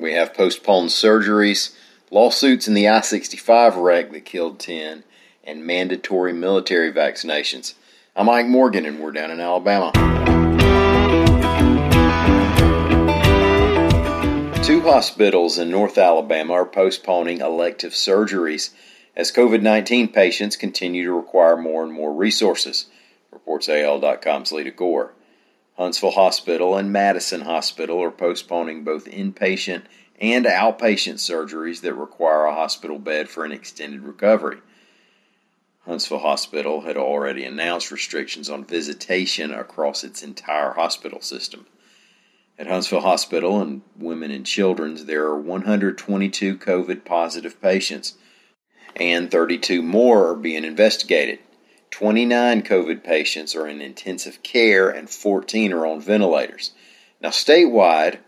We have postponed surgeries, lawsuits in the I 65 wreck that killed 10, and mandatory military vaccinations. I'm Mike Morgan, and we're down in Alabama. Two hospitals in North Alabama are postponing elective surgeries as COVID 19 patients continue to require more and more resources, reports AL.com's Leada Gore. Huntsville Hospital and Madison Hospital are postponing both inpatient and outpatient surgeries that require a hospital bed for an extended recovery. Huntsville Hospital had already announced restrictions on visitation across its entire hospital system. At Huntsville Hospital and Women and Children's, there are 122 COVID positive patients, and 32 more are being investigated. 29 COVID patients are in intensive care and 14 are on ventilators. Now, statewide,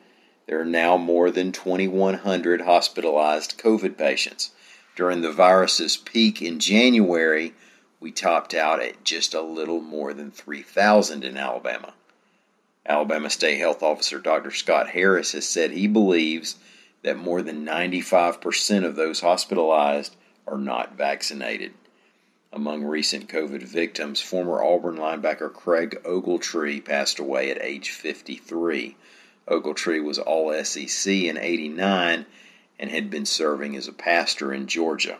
there are now more than 2,100 hospitalized COVID patients. During the virus's peak in January, we topped out at just a little more than 3,000 in Alabama. Alabama State Health Officer Dr. Scott Harris has said he believes that more than 95% of those hospitalized are not vaccinated. Among recent COVID victims, former Auburn linebacker Craig Ogletree passed away at age 53. Ogletree was all SEC in 89 and had been serving as a pastor in Georgia.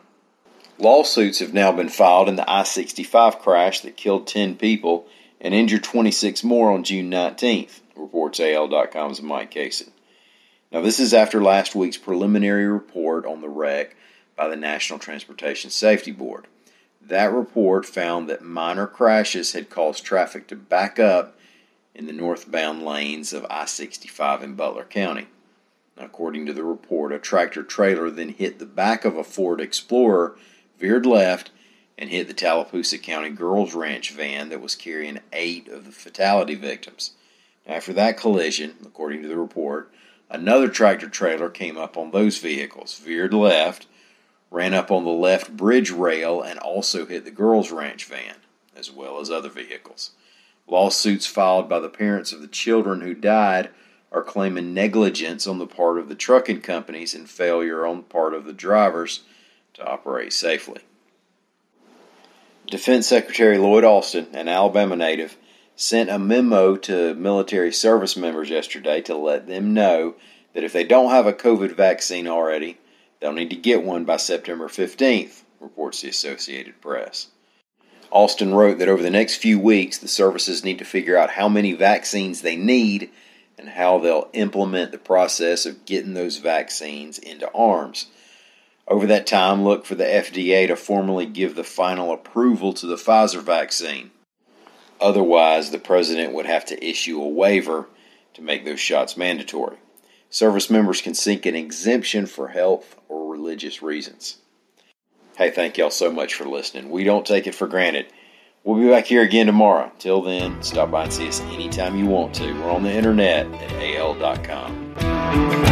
Lawsuits have now been filed in the I 65 crash that killed 10 people and injured 26 more on June 19th, reports AL.com's Mike Cason. Now, this is after last week's preliminary report on the wreck by the National Transportation Safety Board. That report found that minor crashes had caused traffic to back up in the northbound lanes of I 65 in Butler County. According to the report, a tractor trailer then hit the back of a Ford Explorer, veered left, and hit the Tallapoosa County Girls Ranch van that was carrying eight of the fatality victims. After that collision, according to the report, another tractor trailer came up on those vehicles, veered left, ran up on the left bridge rail, and also hit the Girls Ranch van, as well as other vehicles. Lawsuits filed by the parents of the children who died are claiming negligence on the part of the trucking companies and failure on the part of the drivers to operate safely. Defense Secretary Lloyd Austin, an Alabama native, sent a memo to military service members yesterday to let them know that if they don't have a COVID vaccine already, They'll need to get one by September 15th, reports the Associated Press. Austin wrote that over the next few weeks, the services need to figure out how many vaccines they need and how they'll implement the process of getting those vaccines into arms. Over that time, look for the FDA to formally give the final approval to the Pfizer vaccine. Otherwise, the president would have to issue a waiver to make those shots mandatory. Service members can seek an exemption for health or religious reasons. Hey, thank y'all so much for listening. We don't take it for granted. We'll be back here again tomorrow. Till then, stop by and see us anytime you want to. We're on the internet at al.com.